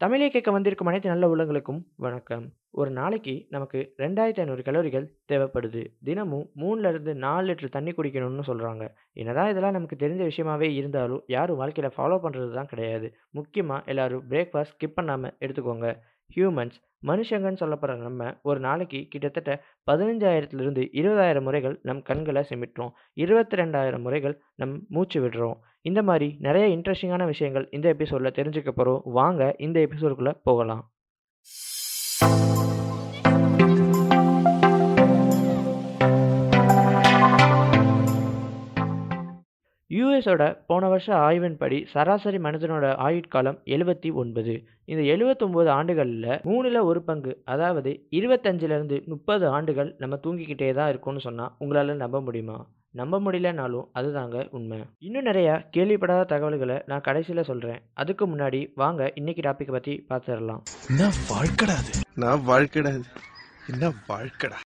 தமிழை கேட்க வந்திருக்கும் அனைத்து நல்ல உள்ளங்களுக்கும் வணக்கம். ஒரு நாளைக்கு நமக்கு 2500 கலோரிகள் தேவைப்படுது. தினமும் மூணுலேருந்து நாலு லிட்டர் தண்ணி குடிக்கணும்னு சொல்கிறாங்க என்னதான் இதெல்லாம் நமக்கு தெரிஞ்ச விஷயமாவே இருந்தாலும், யாரும் வாழ்க்கையில் ஃபாலோ பண்ணுறது தான் கிடையாது. முக்கியமாக எல்லாரும் பிரேக்ஃபாஸ்ட் ஸ்கிப் பண்ணாமல் எடுத்துக்கோங்க. ஹியூமன்ஸ் மனுஷங்கன்னு சொல்லப்படுற நம்ம, ஒரு நாளைக்கு கிட்டத்தட்ட பதினஞ்சாயிரத்துலேருந்து இருபதாயிரம் முறைகள் நம் கண்கள சிமிட்டுறோம். 22,000 முறைகள் நம் மூச்சு விடுறோம். இந்த மாதிரி நிறைய இன்ட்ரெஸ்டிங்கான விஷயங்கள் இந்த எபிசோடில் தெரிஞ்சுக்க போகிறோம் வாங்க இந்த எபிசோடுக்குள்ளே போகலாம். யுஎஸோட போன வருஷ ஆய்வின்படி சராசரி மனிதனோட ஆயுட்காலம் 79. இந்த 79 ஆண்டுகள்ல 3ல 1 பங்கு அதாவது 25லிருந்து 30 ஆண்டுகள் நம்ம தூங்கிக்கிட்டே தான் இருக்கோம்னு சொன்னா, உங்களால நம்ப முடியுமா? நம்ப முடியலனாலும் அதுதாங்க உண்மை. இன்னும் நெறைய கேள்விப்படாத தகவல்கள நான் கடைசில சொல்றேன். அதுக்கு முன்னாடி வாங்க இன்னைக்கு டாபிக்க பத்தி பாத்துறலாம். என்ன வாழ்க்கடா அது நான் வாழ்க்கடா இது. என்ன வாழ்க்கடா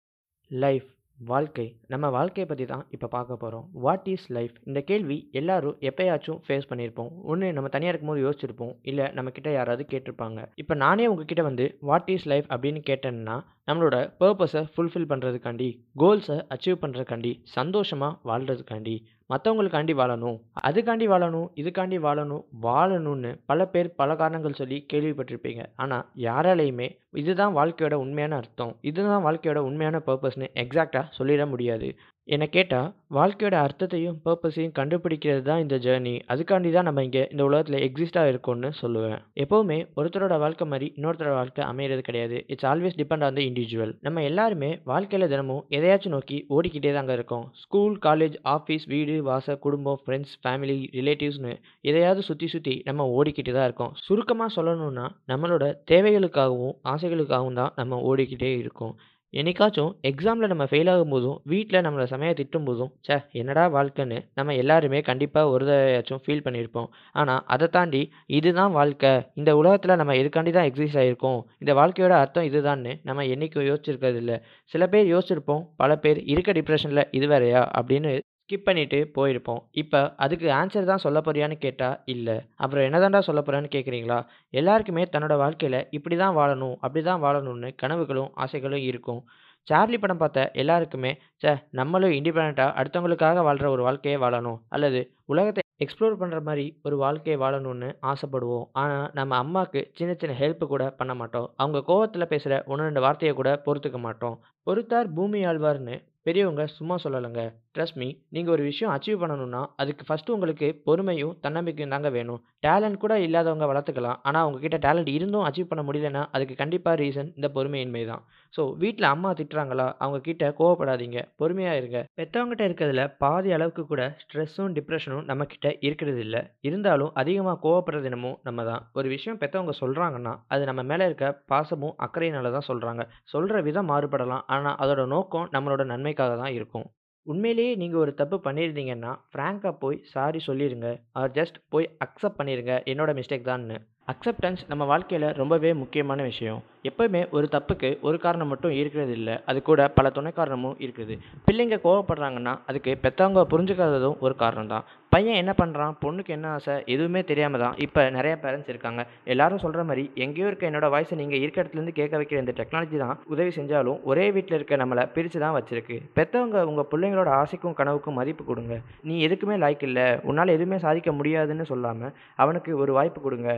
லைஃப் வாழ்க்கை. நம்ம வாழ்க்கையை பற்றி தான் இப்போ பார்க்க போகிறோம் வாட் இஸ் லைஃப்? இந்த கேள்வி எல்லாரும் எப்பயாச்சும் ஃபேஸ் பண்ணியிருப்போம். ஒன்று நம்ம தனியாக இருக்கும்போது யோசிச்சிருப்போம். இல்லை நம்ம கிட்ட யாராவது கேட்டிருப்பாங்க. இப்போ நானே உங்ககிட்ட வந்து வாட் இஸ் லைஃப் அப்படின்னு கேட்டேன்னா, நம்மளோட பர்பஸை ஃபுல்ஃபில் பண்ணுறதுக்காண்டி கோல்ஸை அச்சீவ் பண்ணுறதுக்காண்டி சந்தோஷமாக வாழ்கிறதுக்காண்டி மற்றவங்களுக்காண்டி வாழணும். அதுக்காண்டி வாழணும், இதுக்காண்டி வாழணும், வாழணும்னு பல பேர் பல காரணங்கள் சொல்லி கேள்விப்பட்டிருப்பீங்க. ஆனால் யாராலையுமே இதுதான் வாழ்க்கையோட உண்மையான அர்த்தம். இதுதான் வாழ்க்கையோட உண்மையான பர்பஸ்னு எக்ஸாக்டாக சொல்லிட முடியாது. என்னை கேட்டால் வாழ்க்கையோட அர்த்தத்தையும், பர்பஸையும் கண்டுபிடிக்கிறது தான் இந்த ஜர்னி. அதுக்காண்டி தான் நம்ம இங்கே இந்த உலகத்தில் எக்ஸிஸ்டாக இருக்கோம்னு சொல்லுவேன். எப்போவுமே ஒருத்தரோட வாழ்க்கை மாதிரி இன்னொருத்தரோட வாழ்க்கை அமையிறது கிடையாது. It's always depend on the individual. நம்ம எல்லாருமே வாழ்க்கையில் தினமும் எதையாச்சும் நோக்கி ஓடிக்கிட்டே தாங்க இருக்கோம். ஸ்கூல், காலேஜ், ஆஃபீஸ், வீடு, வாச குடும்பம், ஃப்ரெண்ட்ஸ் ஃபேமிலி, ரிலேட்டிவ்ஸ்னு எதையாவது சுற்றி சுற்றி நம்ம ஓடிக்கிட்டு தான் இருக்கோம். சுருக்கமாக சொல்லணும்னா, நம்மளோட தேவைகளுக்காகவும், ஆசை ஆசைகளுக்காகவும் தான் நம்ம ஓடிக்கிட்டே இருக்கோம். என்னைக்காச்சும் எக்ஸாமில் நம்ம ஃபெயில் ஆகும் போதும் வீட்டில் நம்மளை சமையல் திட்டும் போதும் ச்சே என்னடா வாழ்க்கைன்னு நம்ம எல்லாருமே கண்டிப்பாக ஒரு தடவையாச்சும் ஃபீல் பண்ணியிருப்போம். ஆனால் அதை தாண்டி இதுதான் வாழ்க்கை. இந்த உலகத்தில் நம்ம எதுக்காண்டி தான் எக்ஸிஸ்ட் ஆகிருக்கோம் இந்த வாழ்க்கையோட அர்த்தம் இதுதான்னு நம்ம என்றைக்கும் யோசிச்சிருக்கிறது இல்லை சில பேர் யோசிச்சிருப்போம். பல பேர் இருக்க டிப்ரெஷனில் இது வேறையா அப்படின்னு ஸ்கிப் பண்ணிவிட்டு போயிருப்போம். இப்போ அதுக்கு ஆன்சர் தான் சொல்ல போறியான்னு கேட்டால் இல்லை அப்புறம் என்னதான்டா சொல்ல போகிறான்னு கேட்குறீங்களா எல்லாருக்குமே தன்னோட வாழ்க்கையில் இப்படி தான் வாழணும், அப்படி தான் வாழணும்னு கனவுகளும், ஆசைகளும் இருக்கும். சார்லி படம் பார்த்த எல்லாருக்குமே, சே நம்மளும் இண்டிபெண்ட்டாக அடுத்தவங்களுக்காக வாழ்கிற ஒரு வாழ்க்கையை வாழணும். அல்லது உலகத்தை எக்ஸ்ப்ளோர் பண்ணுற மாதிரி ஒரு வாழ்க்கையை வாழணும்னு ஆசைப்படுவோம். ஆனால் நம்ம அம்மாவுக்கு சின்ன சின்ன ஹெல்ப் கூட பண்ண மாட்டோம். அவங்க கோவத்தில் பேசுகிற ஒன்று ரெண்டு வார்த்தையை கூட பொறுத்துக்க மாட்டோம். பொறுத்தார் பூமி ஆழ்வார்னு பெரியவங்க சும்மா சொல்லலைங்க ட்ரஸ்ட் மீ நீங்கள் ஒரு விஷயம் அச்சீவ் பண்ணணும்னா, அதுக்கு ஃபஸ்ட்டு உங்களுக்கு பொறுமையும், தன்னம்பிக்கையும் தாங்க வேணும். டேலண்ட் கூட இல்லாதவங்க வளர்த்துக்கலாம். ஆனால் உங்ககிட்ட டேலண்ட் இருந்தும் அச்சீவ் பண்ண முடியலன்னா, அதுக்கு கண்டிப்பாக ரீசன் இந்த பொறுமையின்மை தான். ஸோ வீட்டில் அம்மா திட்டுறாங்களா, அவங்க கிட்ட கோவப்படாதீங்க. பொறுமையாக இருங்க. பெற்றவங்ககிட்ட இருக்கிறதுல பாதி அளவுக்கு கூட ஸ்ட்ரெஸ்ஸும், டிப்ரெஷனும் நம்மக்கிட்ட இருக்கிறது இல்லை இருந்தாலும் அதிகமாக கோவப்படுறது என்னமோ நம்ம தான். ஒரு விஷயம் பெற்றவங்க சொல்கிறாங்கன்னா அது நம்ம மேலே இருக்க பாசமும், அக்கறையினால தான் சொல்கிறாங்க சொல்கிற விதம் மாறுபடலாம். ஆனால் அதோட நோக்கம் நம்மளோட நன்மைக்காக தான் இருக்கும். உண்மையிலேயே நீங்கள் ஒரு தப்பு பண்ணியிருந்தீங்கன்னா, ஃப்ராங்காக போய் சாரி சொல்லிடுங்க ஆர் ஜஸ்ட் போய் அக்செப்ட் பண்ணிடுங்க என்னோட மிஸ்டேக் தான்னு. அக்செப்டன்ஸ் நம்ம வாழ்க்கையில் ரொம்பவே முக்கியமான விஷயம். எப்போயுமே ஒரு தப்புக்கு ஒரு காரணம் மட்டும் இருக்கிறது இல்லை அது கூட பல துணை காரணமும் இருக்குது. பிள்ளைங்க கோவப்படுறாங்கன்னா, அதுக்கு பெற்றவங்க புரிஞ்சுக்காததும் ஒரு காரணம் தான். பையன் என்ன பண்ணுறான் பொண்ணுக்கு என்ன ஆசை, எதுவுமே தெரியாமல் தான் இப்போ நிறைய பேரண்ட்ஸ் இருக்காங்க. எல்லாரும் சொல்கிற மாதிரி எங்கேயோ இருக்க என்னோட வாய்ஸை நீங்கள் இருக்க இடத்துலேருந்து கேட்க வைக்கிற இந்த டெக்னாலஜி தான் உதவி செஞ்சாலும், ஒரே வீட்டில் இருக்க நம்மளை பிரித்து தான் வச்சிருக்கு. பெற்றவங்க உங்கள் பிள்ளைங்களோட ஆசைக்கும், கனவுக்கும் மதிப்பு கொடுங்க நீ எதுக்குமே லாய்க்கு இல்லை உன்னால் எதுவுமே சாதிக்க முடியாதுன்னு சொல்லாமல் அவனுக்கு ஒரு வாய்ப்பு கொடுங்க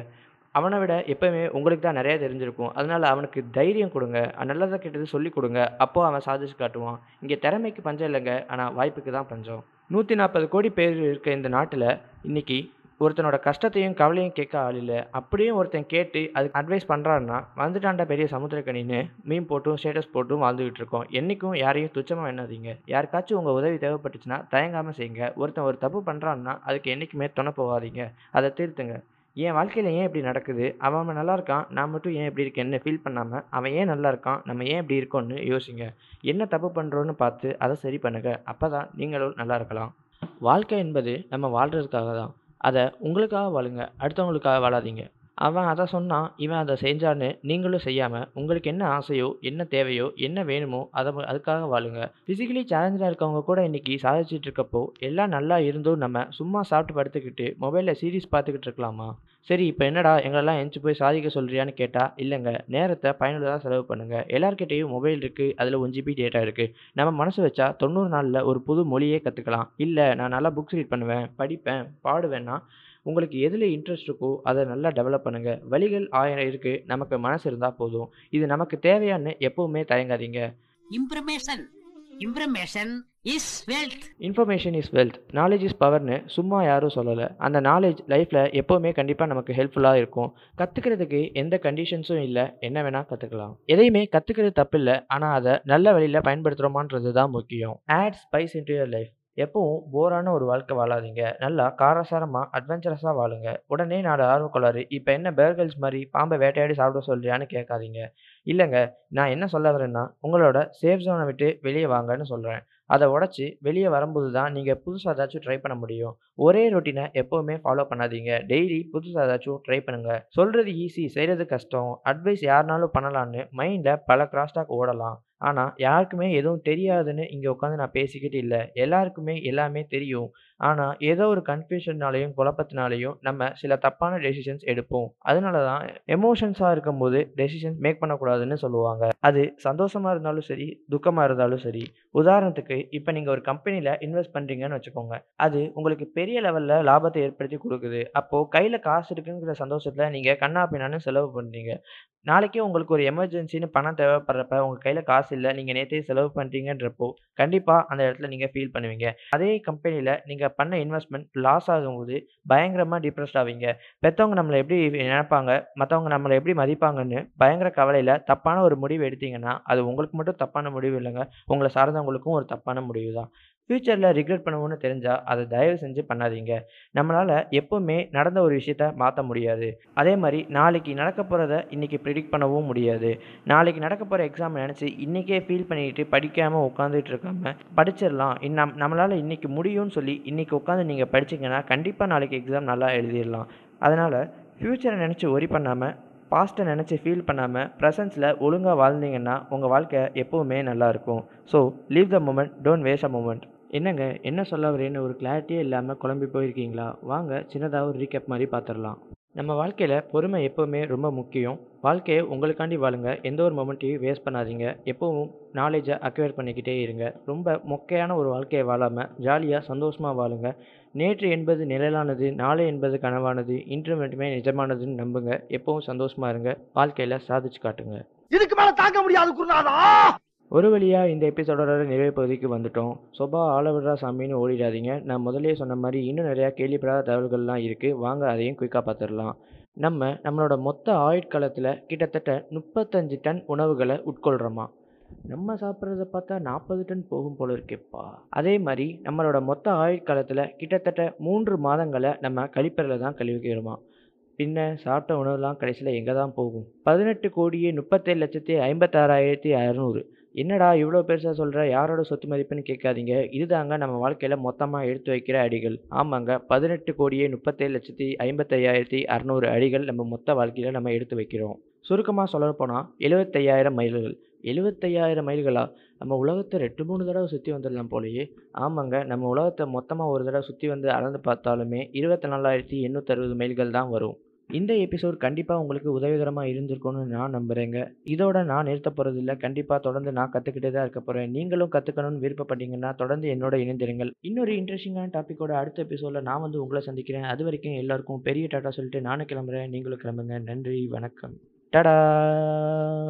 அவனை விட எப்பவுமே உங்களுக்கு தான் நிறையா தெரிஞ்சிருக்கும். அதனால் அவனுக்கு தைரியம் கொடுங்க நல்லதாக கெட்டது சொல்லிக் கொடுங்க அப்போ அவன் சாதிச்சு காட்டுவான். இங்கே திறமைக்கு பஞ்சம் இல்லைங்க ஆனால் வாய்ப்புக்கு தான் பஞ்சம். 140 கோடி பேர் இருக்க இந்த நாட்டில் இன்னைக்கு ஒருத்தனோட கஷ்டத்தையும், கவலையும் கேட்க ஆள் இல்லை அப்படியும் ஒருத்தன் கேட்டு அதுக்கு அட்வைஸ் பண்ணுறான்னா வந்துட்டாண்ட பெரிய சமுத்திரக்கணின்னு மீன் போட்டும், ஸ்டேட்டஸ் போட்டும் வாழ்ந்துகிட்டு இருக்கோம். என்றைக்கும் யாரையும் துச்சமாக எண்ணாதீங்க. யாருக்காச்சும் உங்கள் உதவி தேவைப்பட்டுச்சுன்னா, தயங்காமல் செய்யுங்க. ஒருத்தன் ஒரு தப்பு பண்ணுறான்னா அதுக்கு என்னைக்குமே துணை போகாதீங்க. அதை திருத்துங்க. என் வாழ்க்கையில் ஏன் இப்படி நடக்குது? அவன் அவன் நல்லா இருக்கான். நான் மட்டும் ஏன் இப்படி இருக்கேன்னு ஃபீல் பண்ணாமல் அவன் ஏன் நல்லா இருக்கான், நம்ம ஏன் இப்படி இருக்கோன்னு யோசிங்க. என்ன தப்பு பண்ணுறோன்னு பார்த்து அதை சரி பண்ணுங்க. அப்பதான் நீங்களும் நல்லா இருக்கலாம். வாழ்க்கை என்பது நம்ம வாழ்கிறதுக்காக தான். அதை உங்களுக்காக வாழுங்க. அடுத்தவங்களுக்காக வாழாதீங்க. அவன் அதை சொன்னான், இவன் அதை செஞ்சான்னு நீங்களும் செய்யாமல் உங்களுக்கு என்ன ஆசையோ, என்ன தேவையோ, என்ன வேணுமோ அதை அதுக்காக வாழுங்க. ஃபிசிக்கலி சேலஞ்சாக இருக்கவங்க கூட இன்னைக்கு சாதிச்சுட்டு இருக்கப்போ, எல்லாம் நல்லா இருந்தும் நம்ம சும்மா சாப்பிட்டு படுத்துக்கிட்டு, மொபைலில் சீரிஸ் பார்த்துக்கிட்டு இருக்கலாமா? சரி இப்போ என்னடா எங்களெல்லாம் எஞ்சி போய் சாதிக்க சொல்கிறியான்னு கேட்டால் இல்லைங்க நேரத்தை பயனுள்ளதாக செலவு பண்ணுங்கள் எல்லார்கிட்டயும் மொபைல் இருக்குது அதில் ஒன் ஜிபி டேட்டா இருக்குது நம்ம மனசு வச்சா தொண்ணூறு நாளில் ஒரு புது மொழியே கற்றுக்கலாம் இல்லை நான் நல்லா புக்ஸ் ரீட் பண்ணுவேன், படிப்பேன், பாடுவேன்னா, உங்களுக்கு எதுல இன்ட்ரெஸ்ட் இருக்கோ அத நல்லா டெவலப் பண்ணுங்க. வழிகள் 1000 இருக்கு. நமக்கு மனசு இருந்தா போதும். இது நமக்கு தேவையான்னு எப்பவுமே தயங்காதீங்க. Information information is wealth information is wealth. Knowledge is பவர்ன்னு சும்மா யாரும் சொல்லல. அந்த நாலேட்ஜ் லைஃப்ல எப்பவுமே கண்டிப்பா நமக்கு ஹெல்ப்ஃபுல்லா இருக்கும். கத்துக்கிறதுக்கு எந்த கண்டிஷன்ஸும் இல்ல. என்ன வேணா கத்துக்கலாம். எதையுமே கத்துக்கிறது தப்பில்ல. ஆனா அத நல்ல வழியில பயன்படுத்துறோமான்றது தான் முக்கியம். Add spice into your life. எப்பவும் போரான ஒரு வாழ்க்கை வாழாதீங்க. நல்லா காரசாரமாக அட்வென்ச்சரஸாக வாழுங்க. உடனே 4 ஆர்வக்கோளாறு, இப்போ என்ன பேர்கல்ஸ் மாதிரி பாம்பை வேட்டையாடி சாப்பிட சொல்றியான்னு கேட்காதீங்க. இல்லைங்க நான் என்ன சொல்ல வரேன்னா, உங்களோட சேஃப் ஜோனை விட்டு வெளியே வாங்கன்னு சொல்கிறேன் அதை உடச்சி வெளியே வரும்போது தான் நீங்கள் புதுசாக ஏதாச்சும் ட்ரை பண்ண முடியும். ஒரே ரொட்டீனை எப்போவுமே ஃபாலோ பண்ணாதீங்க. டெய்லி புதுசாக ஏதாச்சும் ட்ரை பண்ணுங்க. சொல்றது ஈஸி, செய்கிறது கஷ்டம். அட்வைஸ் யாருனாலும் பண்ணலான்னு மைண்டில் பல கிராஸ்டாக் ஓடலாம். ஆனால் யாருக்குமே எதுவும் தெரியாதுன்னு இங்கே உட்காந்து நான் பேசிக்கிட்டு இல்லை எல்லாருக்குமே எல்லாமே தெரியும். ஆனால் ஏதோ ஒரு கன்ஃபியூஷன்னாலையும் குழப்பத்தினாலையும் நம்ம சில தப்பான டெசிஷன்ஸ் எடுப்போம். அதனால தான் எமோஷன்ஸாக இருக்கும்போது டெசிஷன்ஸ் மேக் பண்ணக்கூடாதுன்னு சொல்லுவாங்க. அது சந்தோஷமாக இருந்தாலும் சரி, துக்கமாக இருந்தாலும் சரி. உதாரணத்துக்கு இப்போ நீங்கள் ஒரு கம்பெனியில் இன்வெஸ்ட் பண்ணுறீங்கன்னு வச்சுக்கோங்க. அது உங்களுக்கு பெரிய லெவலில் லாபத்தை ஏற்படுத்தி கொடுக்குது அப்போது கையில் காசு இருக்குங்கிற சந்தோஷத்தில் நீங்கள் கண்ணா பின்னான்னு செலவு பண்ணுறீங்க நாளைக்கே உங்களுக்கு ஒரு எமர்ஜென்சின்னு பணம் தேவைப்படுறப்ப உங்கள் கையில் காசு இல்லை நீங்கள் நேற்றே செலவு பண்ணுறீங்கன்றப்போ கண்டிப்பாக அந்த இடத்துல நீங்கள் ஃபீல் பண்ணுவீங்க. அதே கம்பெனியில் நீங்கள் பண்ண இன்வெஸ்ட்மெண்ட் லாஸ் ஆகும்போது பயங்கரமாக டிப்ரஸ்ட் ஆவீங்க. பெற்றவங்க நம்மளை எப்படி நினைப்பாங்க, மற்றவங்க நம்மளை எப்படி மதிப்பாங்கன்னு பயங்கர கவலையில் தப்பான ஒரு முடிவு எடுத்தீங்கன்னா, அது உங்களுக்கு மட்டும் தப்பான முடிவு இல்லைங்க உங்களை சார்ந்தவங்களுக்கும் ஒரு தப்பான முடிவு தான். ஃப்யூச்சரில் ரிக்ரெட் பண்ணுவோம்னு தெரிஞ்சால் அதை தயவு செஞ்சு பண்ணாதீங்க. நம்மளால் எப்போவுமே நடந்த ஒரு விஷயத்த மாற்ற முடியாது. அதே மாதிரி நாளைக்கு நடக்கப் போகிறத இன்றைக்கி ப்ரிடிக்ட் பண்ணவும் முடியாது. நாளைக்கு நடக்க போகிற எக்ஸாம் நினச்சி இன்றைக்கே ஃபீல் பண்ணிட்டு படிக்காமல் உட்காந்துட்டு இருக்காமல் படிச்சிடலாம் நம் நம்மளால் இன்றைக்கி முடியும்னு சொல்லி இன்னைக்கு உட்காந்து நீங்கள் படிச்சீங்கன்னா, கண்டிப்பாக நாளைக்கு எக்ஸாம் நல்லா எழுதிடலாம் அதனால் ஃப்யூச்சரை நினச்சி ஒரி பண்ணாமல் பாஸ்ட்டை நினச்சி ஃபீல் பண்ணாமல் ப்ரெசன்ஸில் ஒழுங்காக வாழ்ந்தீங்கன்னா, உங்கள் வாழ்க்கை எப்போவுமே நல்லா இருக்கும். So live the moment don't waste a moment என்னங்க என்ன சொல்ல வரேன்னு ஒரு கிளாரிட்டியே இல்லாமல் குழம்பி போயிருக்கீங்களா? வாங்க சின்னதாக ஒரு ரீகேப் மாதிரி பார்த்துடலாம் நம்ம வாழ்க்கையில் பொறுமை எப்போவுமே ரொம்ப முக்கியம். வாழ்க்கையை உங்களுக்காண்டி வாழுங்க. எந்த ஒரு மொமெண்ட்டையும் வேஸ்ட் பண்ணாதீங்க. எப்பவும் நாலேஜை அக்வேர் பண்ணிக்கிட்டே இருங்க. ரொம்ப மொக்கையான ஒரு வாழ்க்கையை வாழாமல் ஜாலியாக சந்தோஷமாக வாழுங்க. நேற்று என்பது நிழலானது, நாளை என்பது கனவானது, இன்று மட்டுமே நிஜமானதுன்னு நம்புங்க. எப்பவும் சந்தோஷமாக இருங்க. வாழ்க்கையில் சாதிச்சு காட்டுங்க. இதுக்கு மேலே தாங்க முடியாது குருநாதா ஒரு வழியாக இந்த எபிசோடோட நிறைவு பகுதிக்கு வந்துட்டோம். "சொபா ஆலவரா சாமின்னு" ஓடிடாதீங்க. நான் முதலே சொன்ன மாதிரி இன்னும் நிறையா கேள்விப்படாத தகவல்கள்லாம் இருக்குது வாங்க அதையும் குயிக்காக பார்த்துரலாம். நம்ம நம்மளோட மொத்த ஆயுட்காலத்தில் கிட்டத்தட்ட 35 டன் உணவுகளை உட்கொள்கிறோமா நம்ம சாப்பிட்றத பார்த்தா 40 டன் போகும் போல இருக்கேப்பா! அதே மாதிரி நம்மளோட மொத்த ஆயுட்காலத்தில் கிட்டத்தட்ட மூன்று மாதங்களை நம்ம கழிப்பறையில் தான் கழிவுக்கிறோமா பின்ன சாப்பிட்ட உணவுலாம் கடைசியில் எங்கே தான் போகும்? 18,57,56,600 என்னடா இவ்வளோ பெருசாக சொல்கிற யாரோட சொத்து மதிப்புன்னு கேட்காதீங்க. இதுதாங்க நம்ம வாழ்க்கையில் மொத்தமாக எடுத்து வைக்கிற அடிகள். ஆமாங்க 18,37,55,600 அடிகள் நம்ம மொத்த வாழ்க்கையில் நம்ம எடுத்து வைக்கிறோம். சுருக்கமாக சொல்லப்போனால் எழுபத்தையாயிரம் மைல்கள். 75,000 மைல்களா? நம்ம உலகத்தை ரெண்டு மூணு தடவை சுற்றி வந்துடலாம் போலயே! ஆமாங்க நம்ம உலகத்தை மொத்தமாக ஒரு தடவை சுற்றி வந்து அளந்து பார்த்தாலுமே 24,860 மைல்கள் தான் வரும். இந்த எபிசோட் கண்டிப்பாக உங்களுக்கு உதவிகரமாக இருந்திருக்கும்னு நான் நம்புகிறேங்க இதோட நான் நிறுத்தப் போகிறதில்ல கண்டிப்பாக தொடர்ந்து நான் கற்றுக்கிட்டே தான் இருக்க போகிறேன் நீங்களும் கற்றுக்கணும்னு விருப்பப்பட்டீங்கன்னா, தொடர்ந்து என்னோட இணைந்திருங்கள். இன்னொரு இன்ட்ரெஸ்டிங்கான டாப்பிக்கோட அடுத்த எபிசோடில் நான் வந்து உங்களை சந்திக்கிறேன். அது வரைக்கும் எல்லாருக்கும் பெரிய டாட்டா சொல்லிட்டு நானும் கிளம்புறேன். நீங்களும் கிளம்புங்க. நன்றி, வணக்கம். டடா